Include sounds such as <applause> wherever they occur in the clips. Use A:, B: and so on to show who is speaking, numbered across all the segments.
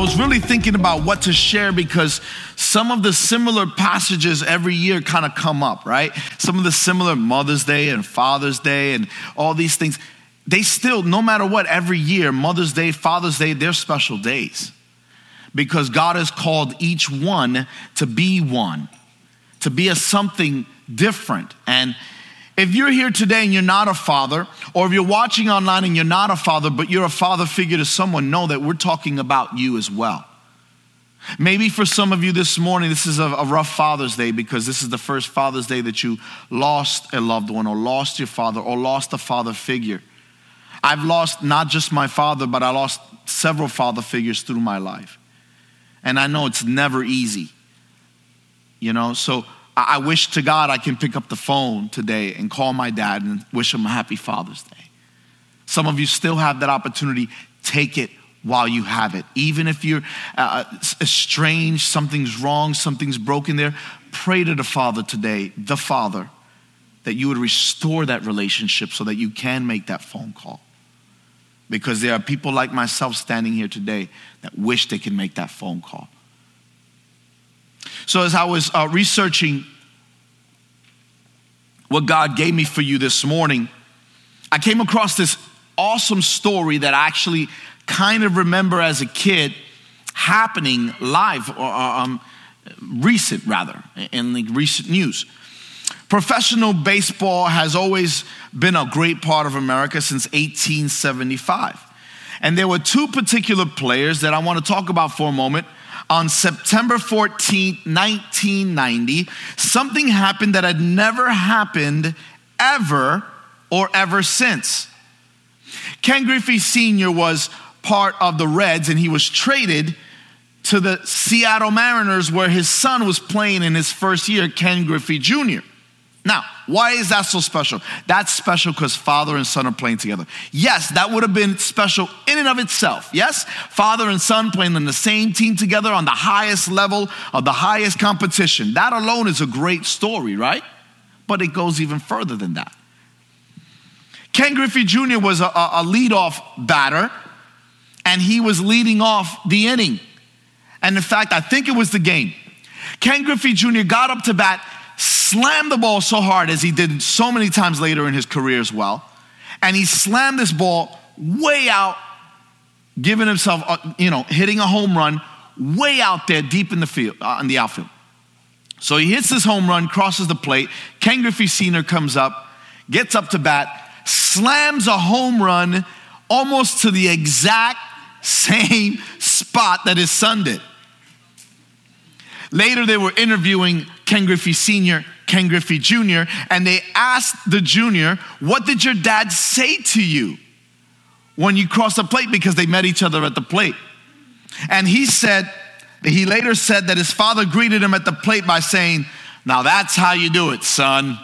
A: was really thinking about what to share because some of the similar passages every year kind of come up, right? Some of the similar Mother's Day and Father's Day and all these things, they still, no matter what, every year, Mother's Day, Father's Day, they're special days because God has called each one to be one, to be a something different. And if you're here today and you're not a father, or if you're watching online and you're not a father, but you're a father figure to someone, know that we're talking about you as well. Maybe for some of you this morning, this is a, a, rough Father's Day because this is the first Father's Day that you lost a loved one, or lost your father, or lost a father figure. I've lost not just my father, but I lost several father figures through my life. And I know it's never easy. You know, so I wish to God I can pick up the phone today and call my dad and wish him a happy Father's Day. Some of you still have that opportunity. Take it while you have it. Even if you're uh, estranged, something's wrong, something's broken there, pray to the Father today, the Father, that you would restore that relationship so that you can make that phone call. Because there are people like myself standing here today that wish they could make that phone call. So, as I was uh, researching what God gave me for you this morning, I came across this awesome story that I actually kind of remember as a kid happening live or um, recent rather in the recent news. Professional baseball has always been a great part of America since 1875. And there were two particular players that I want to talk about for a moment on September 14, 1990, something happened that had never happened ever or ever since. Ken Griffey Sr. was part of the Reds and he was traded to the Seattle Mariners where his son was playing in his first year, Ken Griffey Jr. Now, why is that so special? That's special because father and son are playing together. Yes, that would have been special in and of itself. Yes, father and son playing in the same team together on the highest level of the highest competition. That alone is a great story, right? But it goes even further than that. Ken Griffey Jr. was a, a leadoff batter, and he was leading off the inning. And in fact, I think it was the game. Ken Griffey Jr. got up to bat slammed the ball so hard as he did so many times later in his career as well. And he slammed this ball way out, giving himself, uh, you know, hitting a home run way out there deep in the field, uh, in the outfield. So he hits this home run, crosses the plate. Ken Griffey Sr. comes up, gets up to bat, slams a home run almost to the exact same spot that his son did. Later, they were interviewing Ken Griffey Sr., Ken Griffey Jr., and they asked the junior, What did your dad say to you when you crossed the plate? Because they met each other at the plate. And he said, he later said that his father greeted him at the plate by saying, Now that's how you do it, son.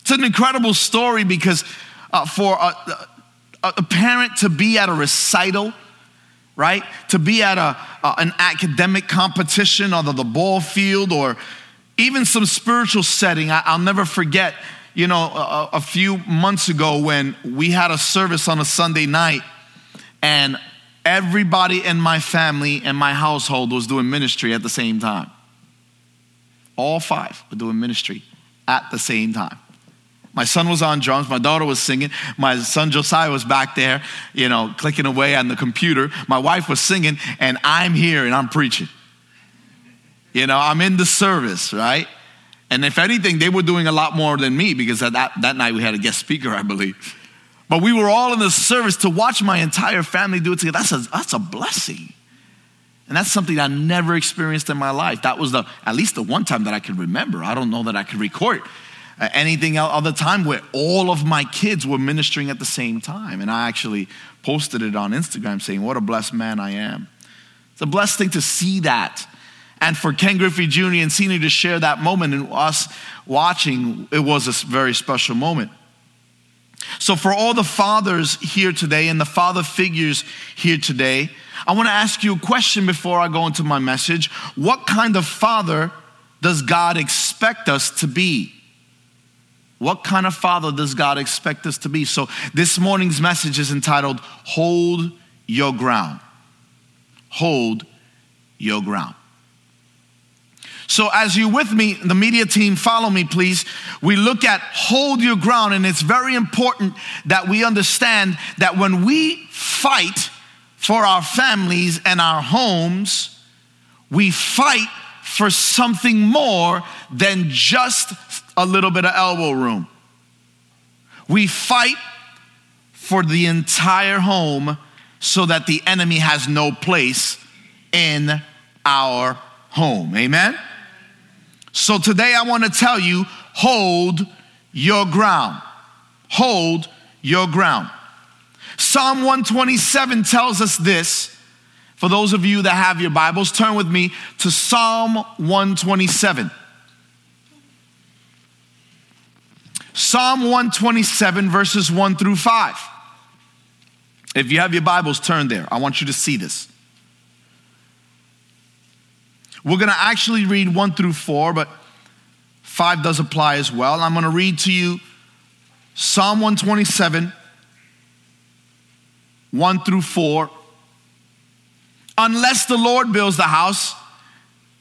A: it's an incredible story because uh, for a, a, a parent to be at a recital, right? To be at a, an academic competition on the, the ball field or even some spiritual setting. I, will never forget, you know, a, a few months ago when we had a service on a Sunday night and everybody in my family and my household was doing ministry at the same time. All five were doing ministry at the same time. My son was on drums. My daughter was singing. My son Josiah was back there, you know, clicking away on the computer. My wife was singing, and I'm here and I'm preaching. You know, I'm in the service, right? And if anything, they were doing a lot more than me because that, that night we had a guest speaker, I believe. But we were all in the service to watch my entire family do it together. That's a, that's a blessing. And that's something I never experienced in my life. That was the, at least the one time that I can remember. I don't know that I could record uh, anything other time where all of my kids were ministering at the same time. And I actually posted it on Instagram saying, What a blessed man I am. It's a blessed thing to see that. And for Ken Griffey Jr. and Sr. to share that moment and us watching, it was a very special moment. So, for all the fathers here today and the father figures here today, I want to ask you a question before I go into my message. What kind of father does God expect us to be? What kind of father does God expect us to be? So, this morning's message is entitled Hold Your Ground. Hold Your Ground. So, as you with me, the media team, follow me, please. We look at hold your ground, and it's very important that we understand that when we fight for our families and our homes, we fight for something more than just a little bit of elbow room. We fight for the entire home so that the enemy has no place in our home. Amen? So today I want to tell you hold your ground. Hold your ground. Psalm 127 tells us this. For those of you that have your Bibles, turn with me to Psalm 127. Psalm 127, verses 1 through 5. If you have your Bibles, turn there. I want you to see this. We're going to actually read 1 through 4, but 5 does apply as well. I'm going to read to you Psalm 127, 1 through 4. Unless the Lord builds the house,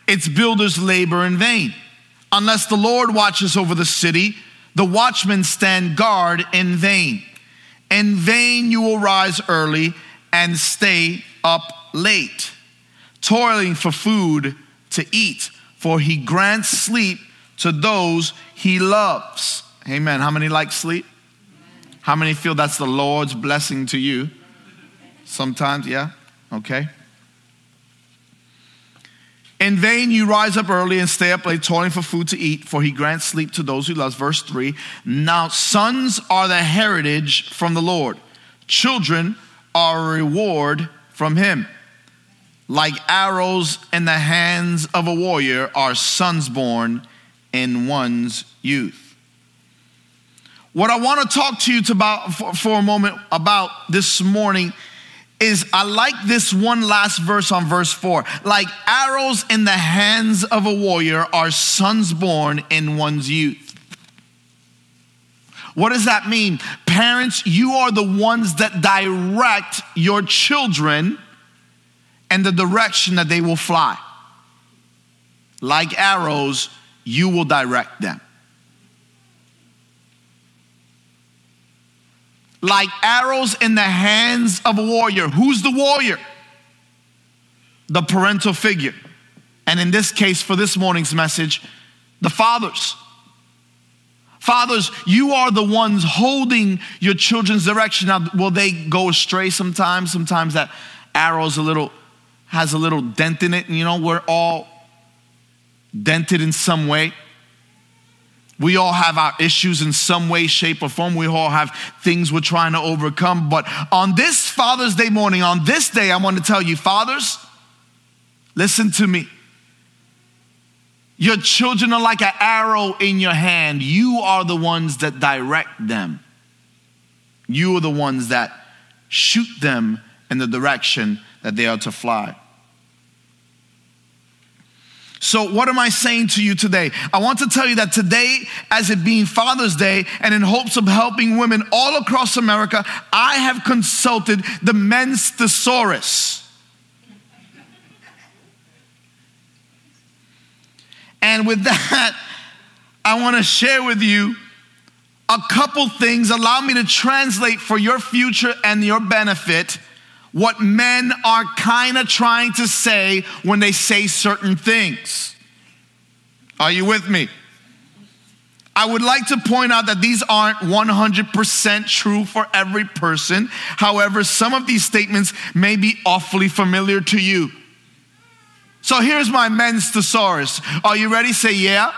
A: its builders labor in vain. Unless the Lord watches over the city, the watchmen stand guard in vain. In vain you will rise early and stay up late, toiling for food to eat, for he grants sleep to those he loves. Amen. How many like sleep? How many feel that's the Lord's blessing to you? Sometimes, yeah? Okay. In vain you rise up early and stay up late, toiling for food to eat, for he grants sleep to those who love. Verse 3 Now sons are the heritage from the Lord, children are a reward from him. Like arrows in the hands of a warrior are sons born in one's youth. What I want to talk to you about for, a moment about this morning is I like this one last verse on verse 4. Like arrows in the hands of a warrior are sons born in one's youth. What does that mean? Parents, you are the ones that direct your children and the direction that they will fly. Like arrows, you will direct them. Like arrows in the hands of a warrior. Who's the warrior? The parental figure. And in this case, for this morning's message, the fathers. Fathers, you are the ones holding your children's direction. Now, will they go astray sometimes? Sometimes that arrow's a little, has a little dent in it, and you know, we're all dented in some way. We all have our issues in some way, shape, or form. We all have things we're trying to overcome. But on this Father's Day morning, on this day, I want to tell you, fathers, listen to me. Your children are like an arrow in your hand. You are the ones that direct them. You are the ones that shoot them in the direction that they are to fly. So, what am I saying to you today? I want to tell you that today, as it being Father's Day, and in hopes of helping women all across America, I have consulted the men's thesaurus. And with that, I want to share with you a couple things. Allow me to translate for your future and your benefit what men are kind of trying to say when they say certain things. Are you with me? I would like to point out that these aren't 100% true for every person. However, some of these statements may be awfully familiar to you. So here's my men's thesaurus. Are you ready? Say yeah. yeah.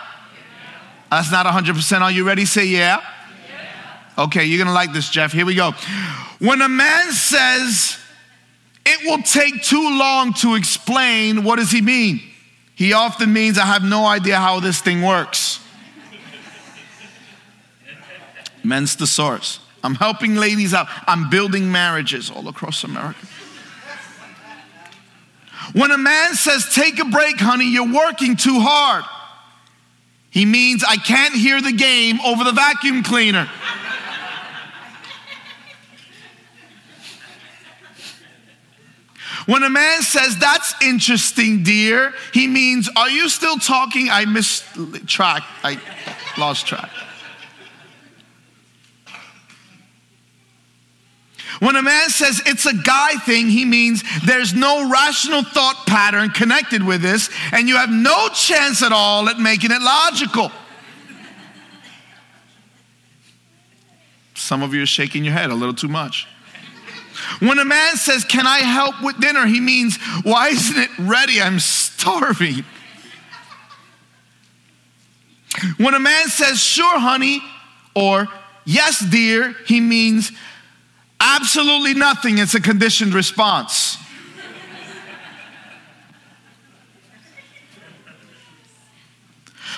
A: That's not 100%. Are you ready? Say yeah. yeah. Okay, you're gonna like this, Jeff. Here we go. When a man says, it will take too long to explain what does he mean. He often means I have no idea how this thing works. Men's thesaurus. I'm helping ladies out. I'm building marriages all across America. When a man says, Take a break, honey, you're working too hard, he means I can't hear the game over the vacuum cleaner. When a man says, That's interesting, dear, he means, Are you still talking? I missed track. I lost track. When a man says it's a guy thing, he means there's no rational thought pattern connected with this, and you have no chance at all at making it logical. Some of you are shaking your head a little too much. When a man says, Can I help with dinner? he means, Why isn't it ready? I'm starving. When a man says, Sure, honey, or Yes, dear, he means absolutely nothing. It's a conditioned response.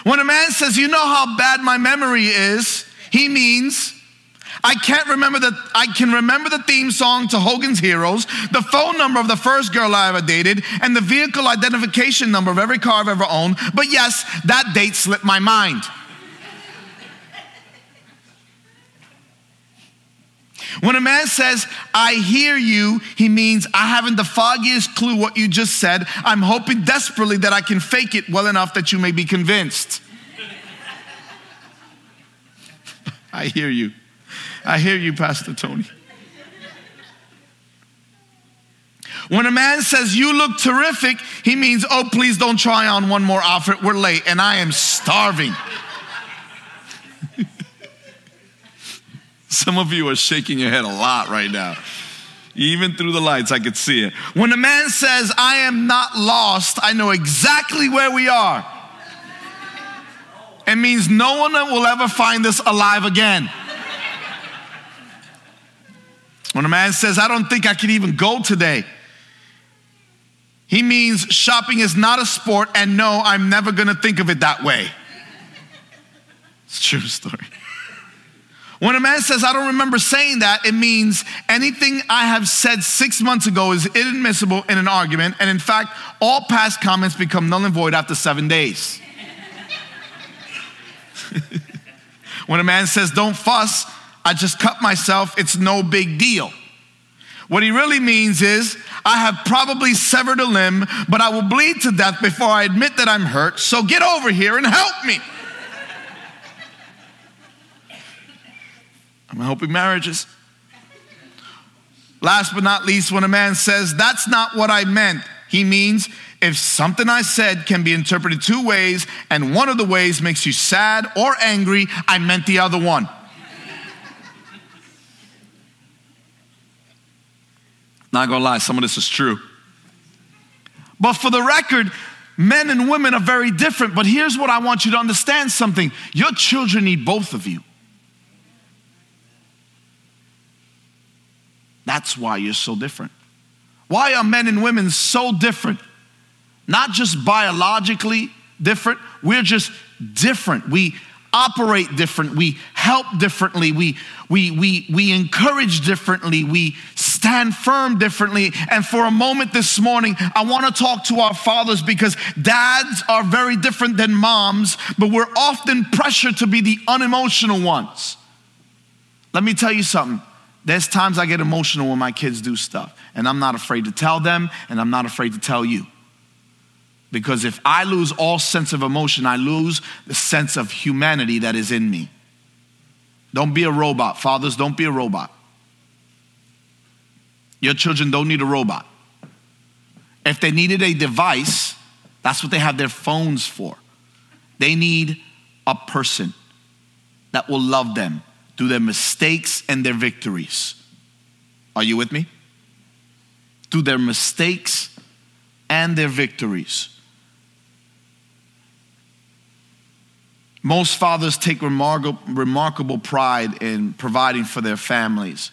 A: When a man says, You know how bad my memory is, he means, I can't remember that I can remember the theme song to Hogan's Heroes, the phone number of the first girl I ever dated, and the vehicle identification number of every car I've ever owned. But yes, that date slipped my mind. When a man says, I hear you, he means I haven't the foggiest clue what you just said. I'm hoping desperately that I can fake it well enough that you may be convinced. <laughs> I hear you. I hear you, Pastor Tony. When a man says, You look terrific, he means, Oh, please don't try on one more outfit. We're late and I am starving. <laughs> Some of you are shaking your head a lot right now. Even through the lights, I could see it. When a man says, I am not lost, I know exactly where we are. It means no one will ever find us alive again. When a man says, I don't think I can even go today, he means shopping is not a sport, and no, I'm never gonna think of it that way. It's true story. When a man says, I don't remember saying that, it means anything I have said six months ago is inadmissible in an argument, and in fact, all past comments become null and void after seven days. <laughs> when a man says, Don't fuss, I just cut myself, it's no big deal. What he really means is, I have probably severed a limb, but I will bleed to death before I admit that I'm hurt, so get over here and help me. I'm helping marriages. Last but not least, when a man says, That's not what I meant, he means if something I said can be interpreted two ways, and one of the ways makes you sad or angry, I meant the other one. Not gonna lie, some of this is true. But for the record, men and women are very different. But here's what I want you to understand something your children need both of you. That's why you're so different. Why are men and women so different? Not just biologically different, we're just different. We operate different, we help differently, we, we, we, we encourage differently, we stand firm differently. And for a moment this morning, I want to talk to our fathers because dads are very different than moms, but we're often pressured to be the unemotional ones. Let me tell you something. There's times I get emotional when my kids do stuff, and I'm not afraid to tell them, and I'm not afraid to tell you. Because if I lose all sense of emotion, I lose the sense of humanity that is in me. Don't be a robot. Fathers, don't be a robot. Your children don't need a robot. If they needed a device, that's what they have their phones for. They need a person that will love them through their mistakes and their victories. Are you with me? Through their mistakes and their victories. Most fathers take remarkable, remarkable pride in providing for their families,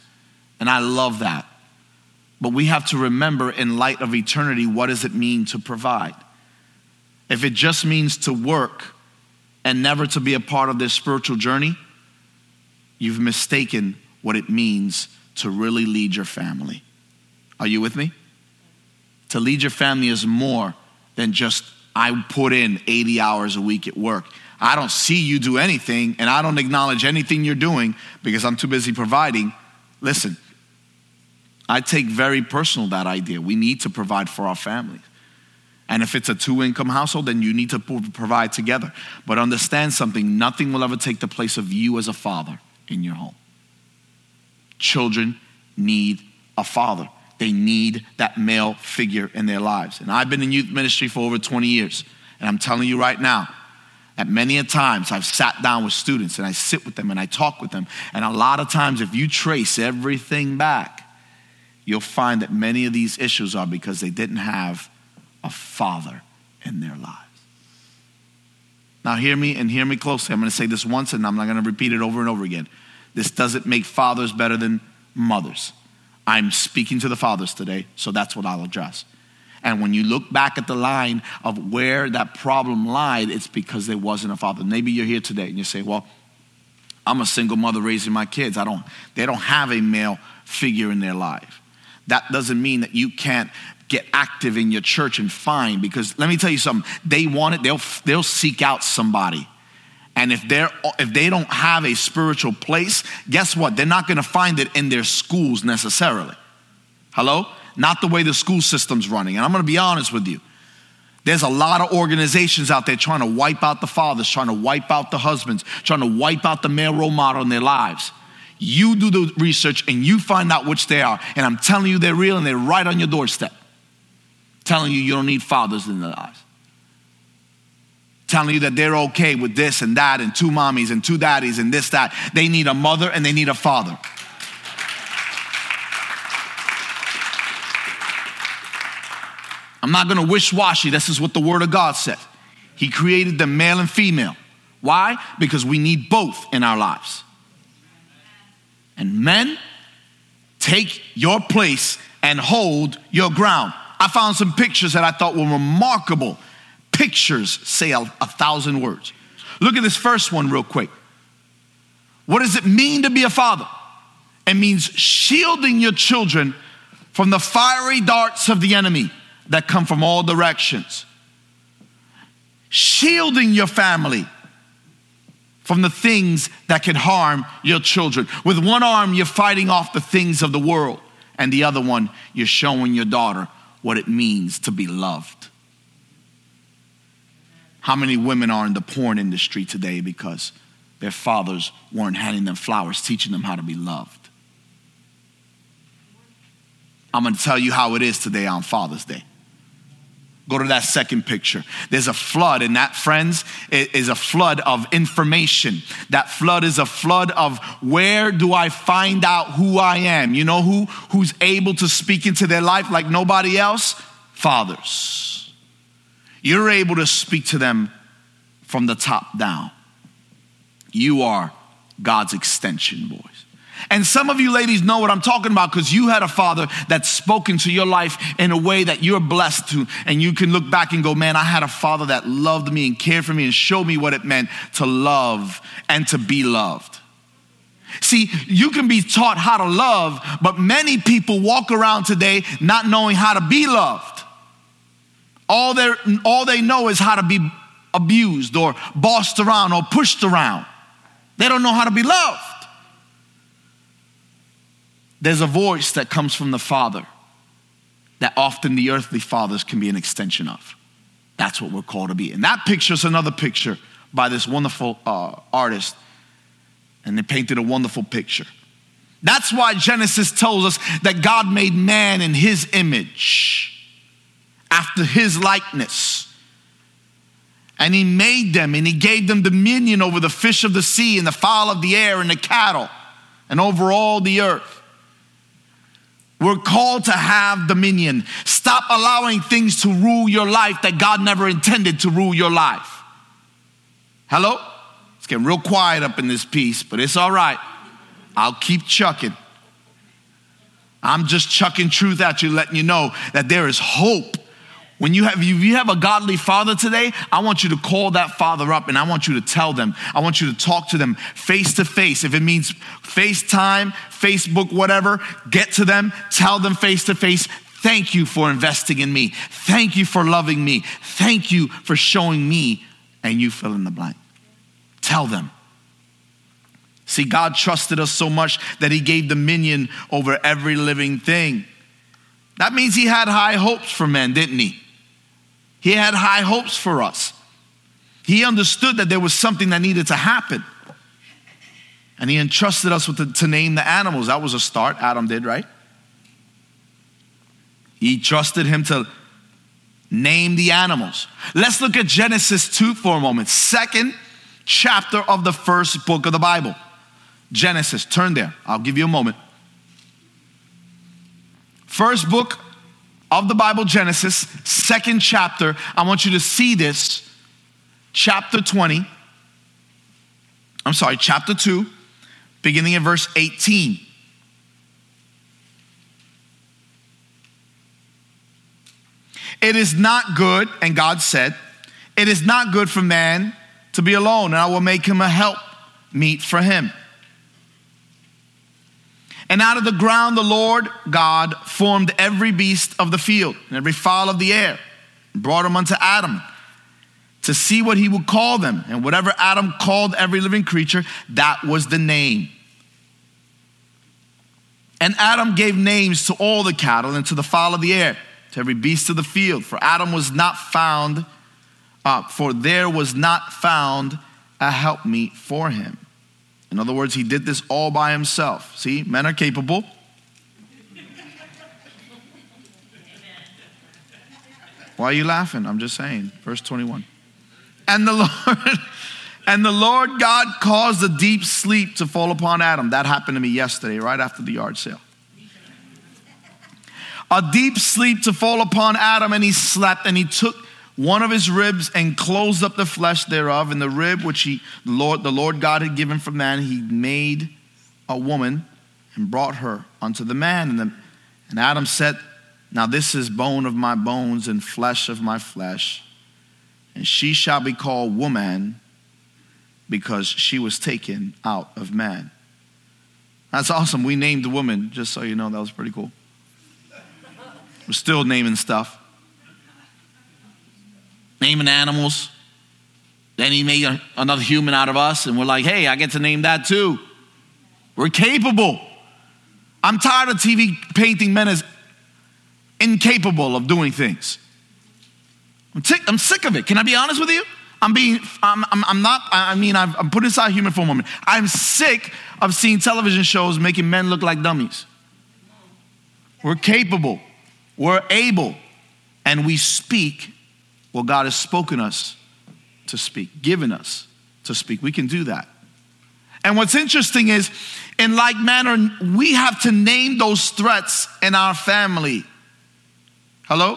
A: and I love that. But we have to remember, in light of eternity, what does it mean to provide? If it just means to work and never to be a part of their spiritual journey, you've mistaken what it means to really lead your family. Are you with me? To lead your family is more than just I put in 80 hours a week at work. I don't see you do anything and I don't acknowledge anything you're doing because I'm too busy providing. Listen, I take very personal that idea. We need to provide for our families. And if it's a two income household, then you need to provide together. But understand something nothing will ever take the place of you as a father in your home. Children need a father, they need that male figure in their lives. And I've been in youth ministry for over 20 years. And I'm telling you right now, that many a times I've sat down with students and I sit with them and I talk with them. And a lot of times, if you trace everything back, you'll find that many of these issues are because they didn't have a father in their lives. Now, hear me and hear me closely. I'm going to say this once and I'm not going to repeat it over and over again. This doesn't make fathers better than mothers. I'm speaking to the fathers today, so that's what I'll address. And when you look back at the line of where that problem lied, it's because there wasn't a father. Maybe you're here today and you say, Well, I'm a single mother raising my kids. I don't, they don't have a male figure in their life. That doesn't mean that you can't get active in your church and find because let me tell you something. They want it they'll they'll seek out somebody. And if they're if they don't have a spiritual place guess what? They're not going to find it in their schools necessarily. Hello? Not the way the school system's running. And i'm going to be honest with you. There's a lot of organizations out there trying to wipe out the fathers trying to wipe out the husbands trying to wipe out the male role model in their lives you do the research and you find out which they are and i'm telling you they're real and they're right on your doorstep telling you you don't need fathers in their lives. Telling you that they're okay with this and that and two mommies and two daddies and this, that. They need a mother and they need a father. I'm not gonna wish washy. This is what the Word of God says. He created them male and female. Why? Because we need both in our lives. And men, take your place and hold your ground. I found some pictures that I thought were remarkable. Pictures say a, a thousand words. Look at this first one, real quick. What does it mean to be a father? It means shielding your children from the fiery darts of the enemy that come from all directions. Shielding your family from the things that can harm your children. With one arm, you're fighting off the things of the world, and the other one, you're showing your daughter what it means to be loved. How many women are in the porn industry today because their fathers weren't handing them flowers, teaching them how to be loved? I'm to tell you how it is today on Father's Day. Go to that second picture. There's a flood, and that, friends, is a flood of information. That flood is a flood of where do I find out who I am? You know who who's able to speak into their life like nobody else? Fathers. You're able to speak to them from the top down. You are God's extension, boys. And some of you ladies know what I'm talking about because you had a father that spoke into your life in a way that you're blessed to. And you can look back and go, man, I had a father that loved me and cared for me and showed me what it meant to love and to be loved. See, you can be taught how to love, but many people walk around today not knowing how to be loved. All, all they know is how to be abused or bossed around or pushed around. They don't know how to be loved there's a voice that comes from the Father that often the earthly fathers can be an extension of. That's what we're called to be. And that picture is another picture by this wonderful uh, artist, and they painted a wonderful picture. That's why Genesis tells us that God made man in his image, after his likeness. And he made them and he gave them dominion over the fish of the sea and the fowl of the air and the cattle and over all the earth. We're called to have dominion. Stop allowing things to rule your life that God never intended to rule your life. Hello? It's getting real quiet up in this piece, but it's all right. I'll keep chucking. I'm just chucking truth at you, letting you know that there is hope when you have, you have a godly father today, I want you to call that father up and I want you to tell them. I want you to talk to them face to face. If it means FaceTime, Facebook, whatever, get to them, tell them face to face. Thank you for investing in me. Thank you for loving me. Thank you for showing me, and you fill in the blank. Tell them. See, God trusted us so much that He gave dominion over every living thing. That means He had high hopes for men, didn't He? He had high hopes for us. He understood that there was something that needed to happen. And He entrusted us with the, to name the animals. That was a start. Adam did, right? He trusted Him to name the animals. Let's look at Genesis 2 for a moment. Second chapter of the first book of the Bible. Genesis, turn there. I'll give you a moment. First book of the Bible, Genesis, second chapter. I want you to see this. Chapter 20. I'm sorry, chapter 2, beginning in verse 18. It is not good, and God said, It is not good for man to be alone, and I will make him a help meet for him. And out of the ground the Lord God formed every beast of the field and every fowl of the air, and brought them unto Adam to see what he would call them. And whatever Adam called every living creature, that was the name. And Adam gave names to all the cattle and to the fowl of the air to every beast of the field. For Adam was not found, uh, for there was not found a helpmeet for him. In other words, he did this all by himself. See, men are capable. Why are you laughing? I'm just saying. Verse 21. And the <laughs> Lord and the Lord God caused a deep sleep to fall upon Adam. That happened to me yesterday, right after the yard sale a deep sleep to fall upon Adam, and he slept, and he took one of his ribs and closed up the flesh thereof, and the rib which he, the Lord, the Lord God had given for man, he made a woman and brought her unto the man. And, the, and Adam said, Now this is bone of my bones and flesh of my flesh, and she shall be called woman because she was taken out of man. That's awesome. We named the woman, just so you know, that was pretty cool. We're still naming stuff. Naming animals. Then he made another human out of us, and we're like, hey, I get to name that too. We're capable. I'm tired of TV painting men as incapable of doing things. I'm sick of it. Can I be honest with you? I'm being, I'm, I'm, I'm not, I mean, i am putting aside human for a moment. I'm sick of seeing television shows making men look like dummies. We're capable. We're able and we speak what God has spoken us to speak, given us to speak. We can do that. And what's interesting is, in like manner, we have to name those threats in our family. Hello?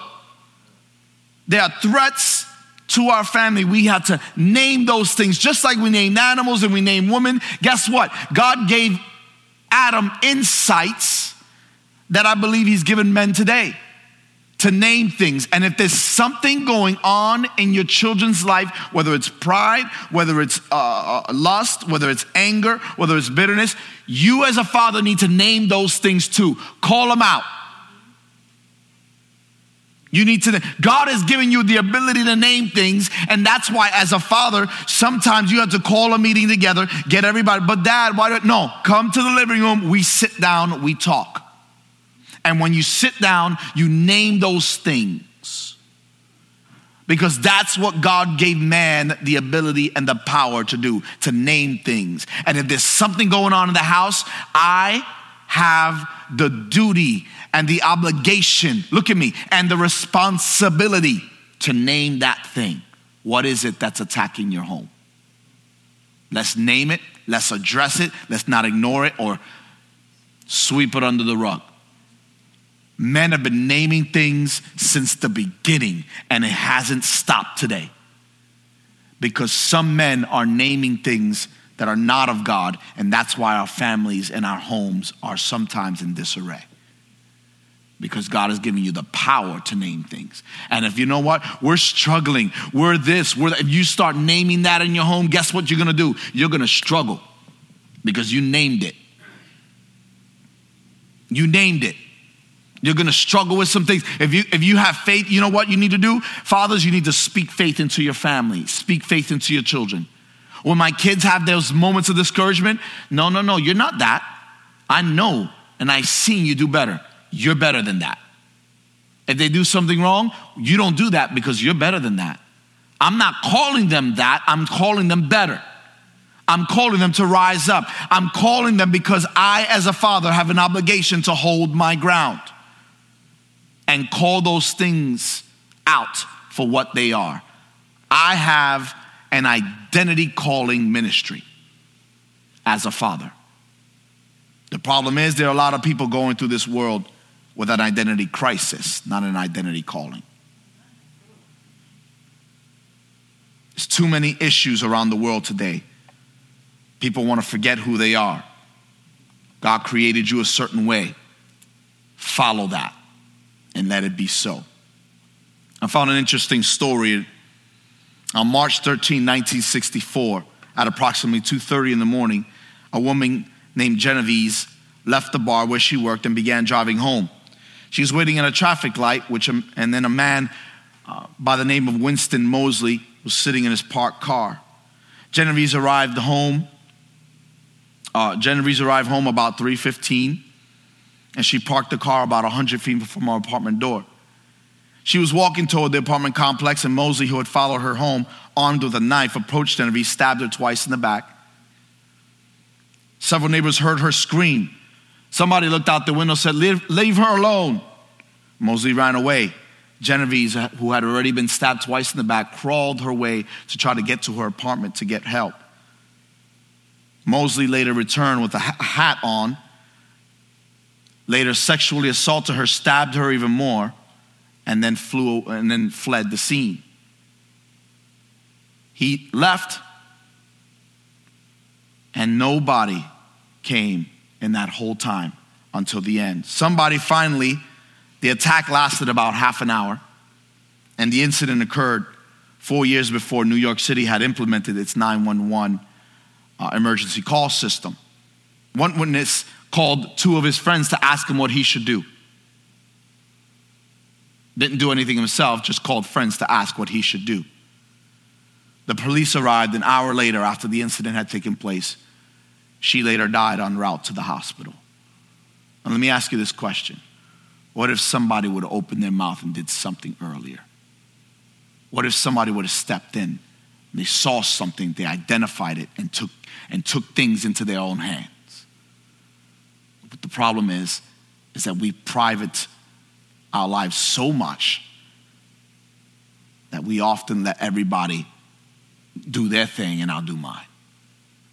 A: There are threats to our family. We have to name those things, just like we name animals and we name women. Guess what? God gave Adam insights that I believe He's given men today to name things. And if there's something going on in your children's life, whether it's pride, whether it's uh, uh, lust, whether it's anger, whether it's bitterness, you as a father need to name those things too. Call them out. You need to, God has given you the ability to name things, and that's why, as a father, sometimes you have to call a meeting together, get everybody. But, dad, why don't, no, come to the living room, we sit down, we talk. And when you sit down, you name those things. Because that's what God gave man the ability and the power to do, to name things. And if there's something going on in the house, I have the duty and the obligation, look at me, and the responsibility to name that thing. What is it that's attacking your home? Let's name it, let's address it, let's not ignore it or sweep it under the rug. Men have been naming things since the beginning, and it hasn't stopped today. Because some men are naming things that are not of God, and that's why our families and our homes are sometimes in disarray. Because God has given you the power to name things. And if you know what? We're struggling. We're this. We're that. If you start naming that in your home, guess what you're gonna do? You're gonna struggle because you named it. You named it. You're going to struggle with some things. If you if you have faith, you know what you need to do? Fathers, you need to speak faith into your family. Speak faith into your children. When my kids have those moments of discouragement, no, no, no, you're not that. I know and I've seen you do better. You're better than that. If they do something wrong, you don't do that because you're better than that. I'm not calling them that, I'm calling them better. I'm calling them to rise up. I'm calling them because I, as a father, have an obligation to hold my ground and call those things out for what they are. I have an identity calling ministry as a father. The problem is, there are a lot of people going through this world with an identity crisis, not an identity calling. There's too many issues around the world today. People want to forget who they are. God created you a certain way. Follow that and let it be so. I found an interesting story on March 13, 1964, at approximately 2:30 in the morning, a woman named Genevieve left the bar where she worked and began driving home. She was waiting at a traffic light, which, and then a man uh, by the name of Winston Moseley was sitting in his parked car. Genevieve arrived home. Uh, Genevieve arrived home about 3:15, and she parked the car about 100 feet from her apartment door. She was walking toward the apartment complex, and Moseley, who had followed her home armed with a knife, approached Genevieve, stabbed her twice in the back. Several neighbors heard her scream. Somebody looked out the window said, leave, leave her alone. Moseley ran away. Genevieve, who had already been stabbed twice in the back, crawled her way to try to get to her apartment to get help. Moseley later returned with a hat on, later sexually assaulted her, stabbed her even more, and then flew and then fled the scene. He left and nobody came in that whole time until the end. Somebody finally, the attack lasted about half an hour, and the incident occurred four years before New York City had implemented its 911 uh, emergency call system. One witness called two of his friends to ask him what he should do. Didn't do anything himself, just called friends to ask what he should do. The police arrived an hour later after the incident had taken place she later died en route to the hospital. And let me ask you this question What if somebody would have opened their mouth and did something earlier? What if somebody would have stepped in? They saw something, they identified it, and took, and took things into their own hands. But the problem is, is that we private our lives so much that we often let everybody do their thing and I'll do mine.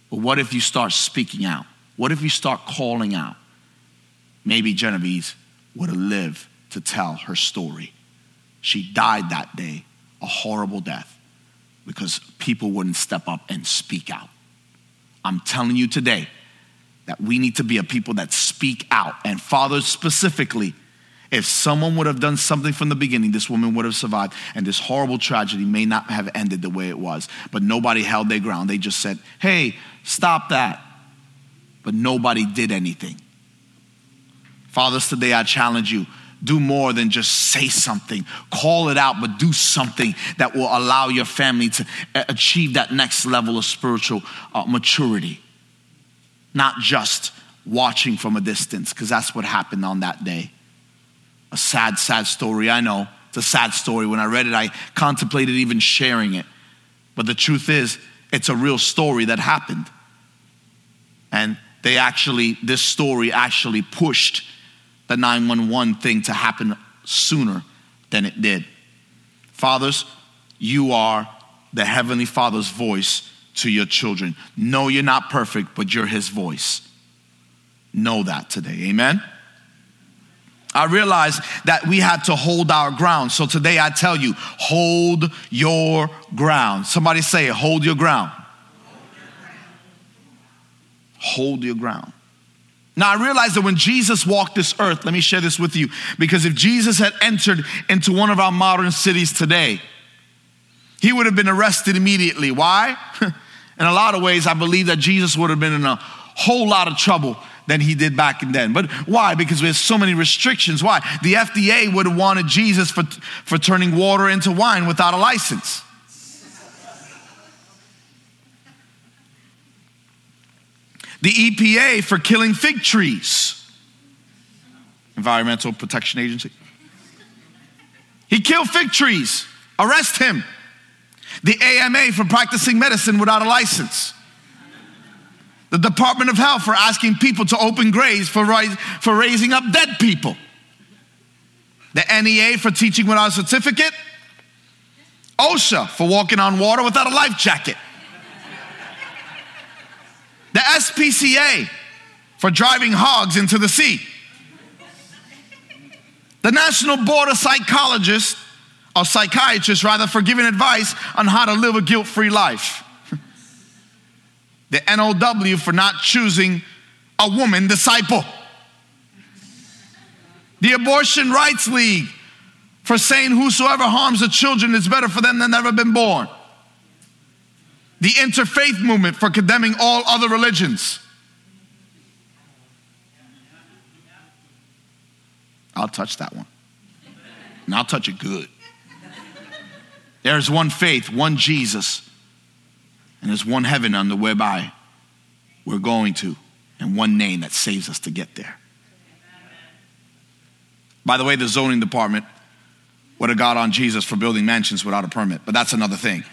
A: But what if you start speaking out? What if you start calling out? Maybe Genevieve would have lived to tell her story. She died that day, a horrible death, because people wouldn't step up and speak out. I'm telling you today that we need to be a people that speak out. And fathers specifically, if someone would have done something from the beginning, this woman would have survived, and this horrible tragedy may not have ended the way it was. But nobody held their ground. They just said, hey, stop that. But nobody did anything. Fathers, today I challenge you do more than just say something. Call it out, but do something that will allow your family to achieve that next level of spiritual uh, maturity. Not just watching from a distance, because that's what happened on that day a sad, sad story. I know it's a sad story. When I read it, I contemplated even sharing it. But the truth is, it's a real story that happened. And they actually, this story actually pushed the 911 thing to happen sooner than it did. Fathers, you are the Heavenly Father's voice to your children. No, you're not perfect, but you're His voice. Know that today. Amen. I realized that we had to hold our ground. So today I tell you, hold your ground. Somebody say, hold your ground. Hold your ground. Now I realize that when Jesus walked this earth, let me share this with you, because if Jesus had entered into one of our modern cities today, he would have been arrested immediately. Why? <laughs> in a lot of ways, I believe that Jesus would have been in a whole lot of trouble than he did back then. But why? Because there's so many restrictions. Why? The FDA would have wanted Jesus for, for turning water into wine without a license. the EPA for killing fig trees, Environmental Protection Agency. He killed fig trees, arrest him. The AMA for practicing medicine without a license. The Department of Health for asking people to open graves for, for raising up dead people. The NEA for teaching without a certificate. OSHA for walking on water without a life jacket. The SPCA for driving hogs into the sea. The National Board of Psychologists, or psychiatrist, rather, for giving advice on how to live a guilt free life. the NOW for not choosing a woman disciple. The Abortion Rights League for saying whosoever harms the children is better for them than never been born the interfaith movement for condemning all other religions. I'll touch that one. And I'll touch it good. There's one faith, one Jesus, and there's one heaven under whereby we're going to, and one name that saves us to get there. By the way, the zoning department would have got on Jesus for building mansions without a permit, but that's another thing.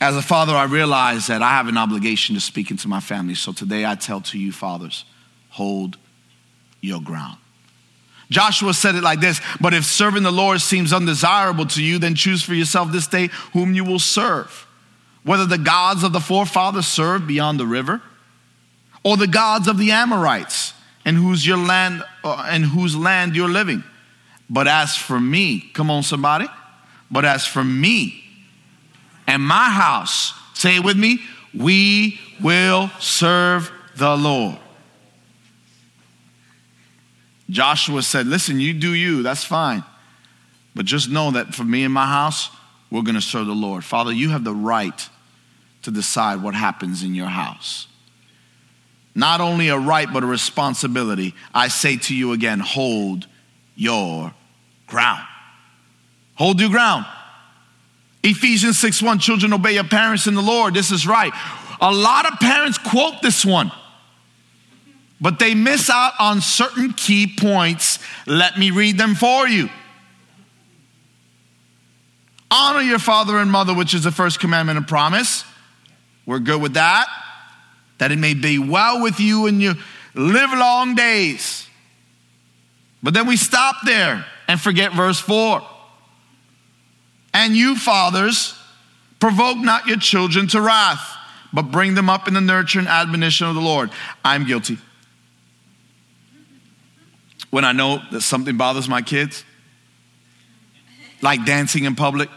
A: As a father, I realize that I have an obligation to speak into my family. So today I tell to you, fathers, hold your ground. Joshua said it like this But if serving the Lord seems undesirable to you, then choose for yourself this day whom you will serve. Whether the gods of the forefathers served beyond the river, or the gods of the Amorites, in whose your land uh, in whose land you're living. But as for me, come on, somebody. But as for me and my house, say it with me, we will serve the Lord. Joshua said, Listen, you do you, that's fine. But just know that for me and my house, we're going to serve the Lord. Father, you have the right to decide what happens in your house. Not only a right, but a responsibility. I say to you again hold your ground. Hold your ground. Ephesians 6 1, children obey your parents in the Lord. This is right. A lot of parents quote this one, but they miss out on certain key points. Let me read them for you. Honor your father and mother, which is the first commandment and promise. We're good with that. That it may be well with you and you live long days. But then we stop there and forget verse 4. And you, fathers, provoke not your children to wrath, but bring them up in the nurture and admonition of the Lord. I'm guilty. When I know that something bothers my kids, like dancing in public,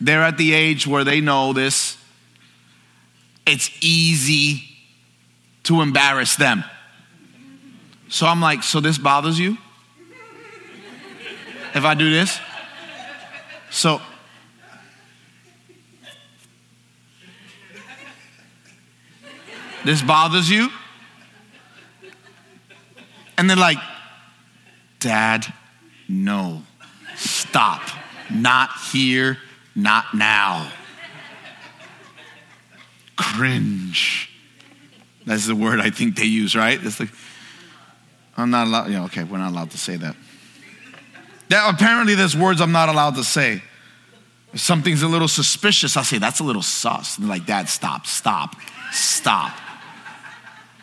A: they're at the age where they know this. It's easy to embarrass them. So I'm like, so this bothers you? If I do this? So, this bothers you? And they're like, Dad, no, stop. Not here, not now. Cringe. That's the word I think they use, right? It's like, I'm not allowed, yeah, okay, we're not allowed to say that. Apparently there's words I'm not allowed to say. If something's a little suspicious, I'll say, that's a little sus. And they're like, Dad, stop, stop, stop.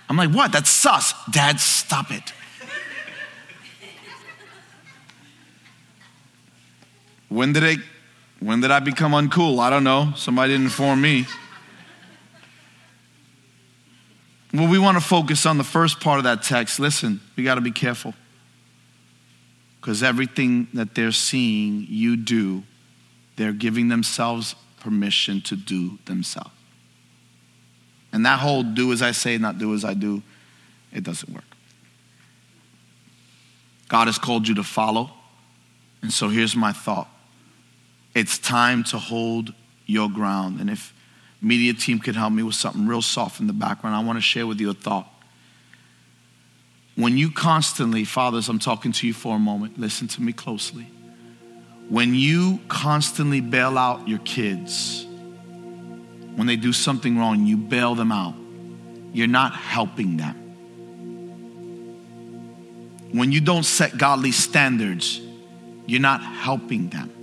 A: I'm like, what? That's sus. Dad, stop it. When did I when did I become uncool? I don't know. Somebody didn't inform me. Well, we want to focus on the first part of that text. Listen, we got to be careful because everything that they're seeing you do, they're giving themselves permission to do themselves. And that whole do as I say, not do as I do, it doesn't work. God has called you to follow. And so here's my thought it's time to hold your ground. And if media team could help me with something real soft in the background, I want to share with you a thought. When you constantly, fathers, I'm talking to you for a moment, listen to me closely. When you constantly bail out your kids, when they do something wrong, you bail them out, you're not helping them. When you don't set godly standards, you're not helping them.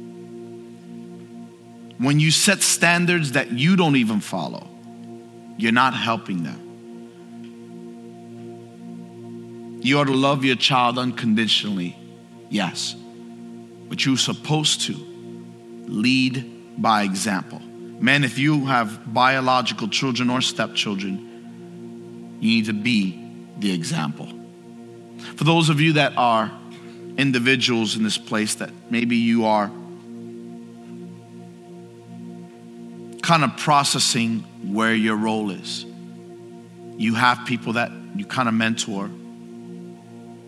A: When you set standards that you don't even follow, you're not helping them. You ought to love your child unconditionally, yes, but you're supposed to lead by example. Men, if you have biological children or stepchildren, you need to be the example. For those of you that are individuals in this place that maybe you are kind of processing where your role is. You have people that you kind of mentor,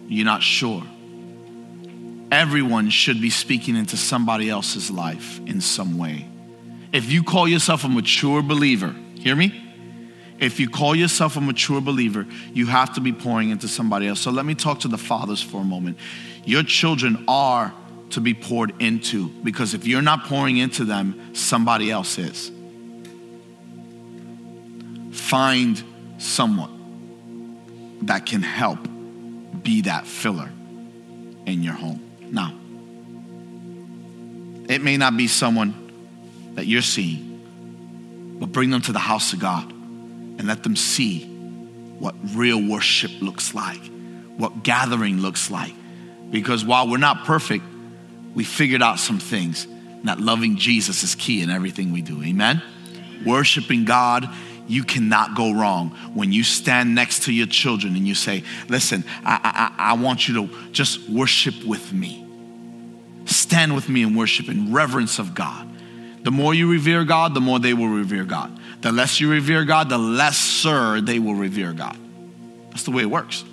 A: you're not sure. Everyone should be speaking into somebody else's life in some way. If you call yourself a mature believer, hear me? If you call yourself a mature believer, you have to be pouring into somebody else. So let me talk to the fathers for a moment. Your children are to be poured into because if you're not pouring into them, somebody else is. Find someone that can help be that filler in your home. Now, it may not be someone that you're seeing, but bring them to the house of God and let them see what real worship looks like, what gathering looks like. Because while we're not perfect, we figured out some things. That loving Jesus is key in everything we do. Amen? Worshiping God, you cannot go wrong when you stand next to your children and you say, Listen, I, I, I want you to just worship with me. Stand with me and worship in reverence of God. The more you revere God, the more they will revere God. The less you revere God, the lesser they will revere God. That's the way it works.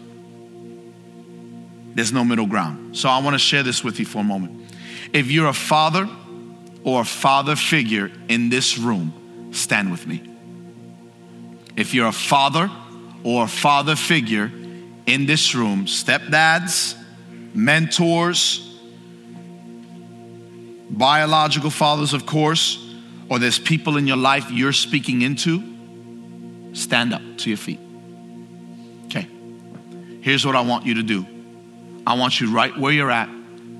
A: There's no middle ground. So I want to share this with you for a moment. If you're a father or a father figure in this room, stand with me. If you're a father or a father figure in this room, stepdads, mentors, biological fathers, of course, or there's people in your life you're speaking into, stand up to your feet. Okay. Here's what I want you to do I want you right where you're at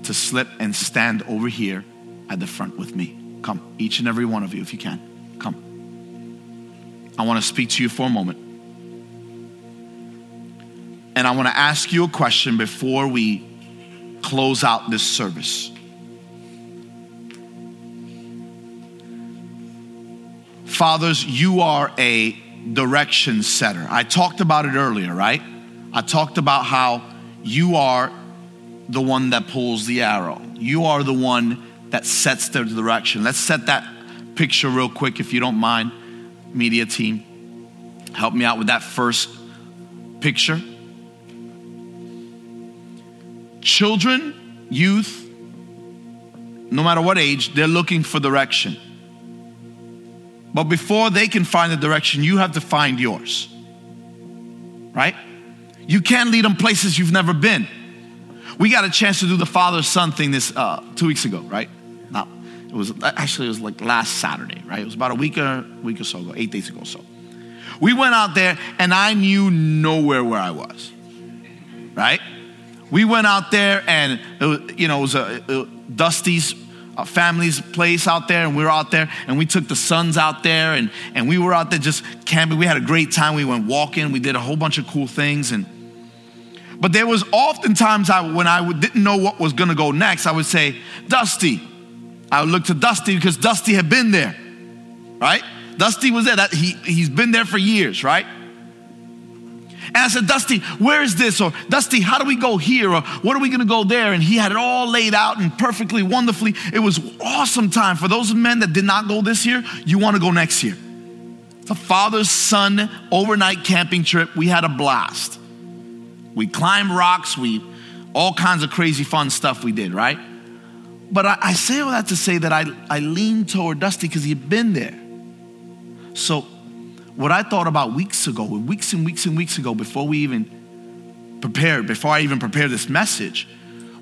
A: to slip and stand over here at the front with me. Come, each and every one of you, if you can. Come. I want to speak to you for a moment. And I want to ask you a question before we close out this service. Fathers, you are a direction setter. I talked about it earlier, right? I talked about how you are the one that pulls the arrow. You are the one that sets the direction. Let's set that picture real quick, if you don't mind, media team. Help me out with that first picture. Children, youth, no matter what age, they're looking for direction. But before they can find the direction, you have to find yours. Right? You can't lead them places you've never been. We got a chance to do the father son thing this uh, two weeks ago, right? Now, it was actually it was like last Saturday, right? It was about a week or week or so ago, eight days ago, or so. We went out there, and I knew nowhere where I was, right? We went out there, and it was, you know it was a, Dusty's uh, family's place out there, and we were out there, and we took the sons out there, and, and we were out there just camping. We had a great time. We went walking. We did a whole bunch of cool things, and but there was oftentimes I, when I didn't know what was going to go next, I would say, Dusty. I would look to Dusty because Dusty had been there, right? Dusty was there. That, he, he's been there for years, right? And I said, Dusty, where is this? Or Dusty, how do we go here? Or what are we going to go there? And he had it all laid out and perfectly, wonderfully. It was awesome time. For those men that did not go this year, you want to go next year. It's a father's son overnight camping trip. We had a blast. We climbed rocks, we all kinds of crazy fun stuff we did, right? But I, I say all that to say that I, I leaned toward Dusty because he'd been there. So, what I thought about weeks ago, weeks and weeks and weeks ago, before we even prepared, before I even prepared this message,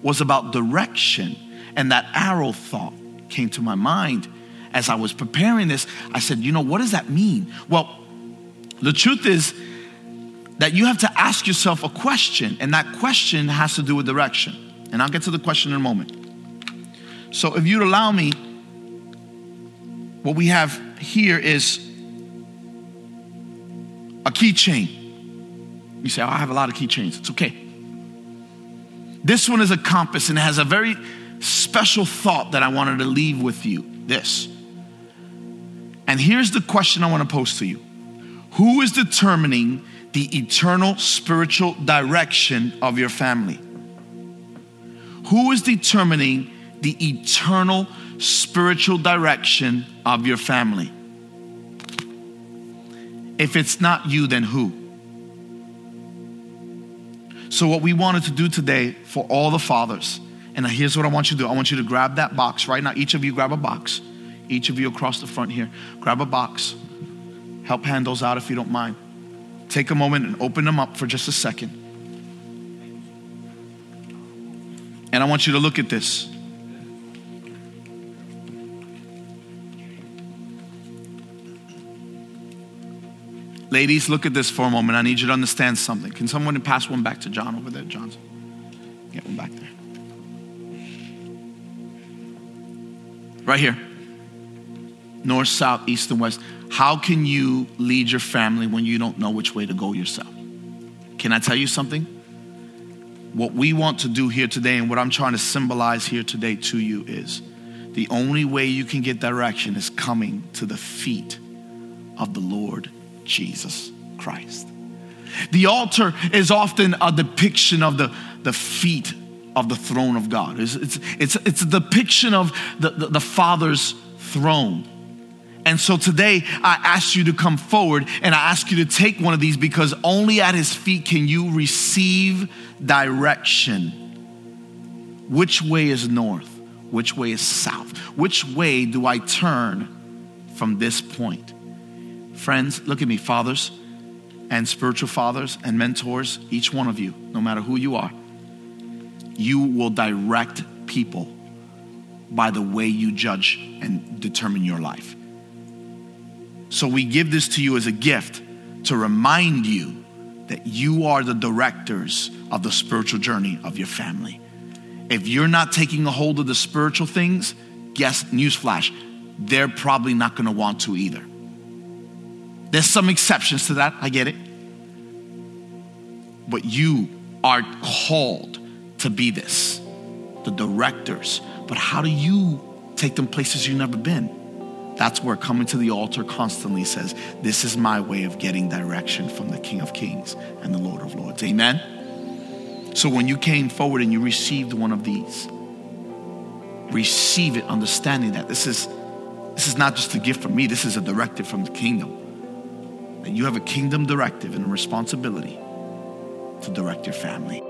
A: was about direction. And that arrow thought came to my mind. as I was preparing this, I said, you know, what does that mean? Well, the truth is that you have to ask yourself a question, and that question has to do with direction. And I'll get to the question in a moment. So, if you'd allow me, what we have here is a keychain. You say, oh, I have a lot of keychains. It's okay. This one is a compass and it has a very special thought that I wanted to leave with you. This. And here's the question I want to pose to you Who is determining the eternal spiritual direction of your family? Who is determining the eternal spiritual direction of your family? If it's not you, then who? So, what we wanted to do today for all the fathers, and here's what I want you to do I want you to grab that box right now. Each of you grab a box. Each of you across the front here, grab a box. Help hand those out if you don't mind. Take a moment and open them up for just a second. And I want you to look at this. Ladies, look at this for a moment. I need you to understand something. Can someone pass one back to John over there, Johnson? Get one back there. Right here. North, south, east, and west. How can you lead your family when you don't know which way to go yourself? Can I tell you something? What we want to do here today, and what I'm trying to symbolize here today to you, is the only way you can get direction is coming to the feet of the Lord Jesus Christ. The altar is often a depiction of the, the feet of the throne of God. It's, it's, it's, it's a depiction of the, the, the Father's throne. And so today I ask you to come forward and I ask you to take one of these because only at his feet can you receive direction. Which way is north? Which way is south? Which way do I turn from this point? Friends, look at me, fathers and spiritual fathers and mentors, each one of you, no matter who you are, you will direct people by the way you judge and determine your life. So we give this to you as a gift to remind you that you are the directors of the spiritual journey of your family. If you're not taking a hold of the spiritual things, guess, newsflash, they're probably not going to want to either. There's some exceptions to that, I get it. But you are called to be this, the directors. But how do you take them places you've never been? That's where coming to the altar constantly says, This is my way of getting direction from the King of Kings and the Lord of Lords. Amen? So when you came forward and you received one of these, receive it understanding that this is this is not just a gift from me, this is a directive from the kingdom. You have a kingdom directive and a responsibility to direct your family.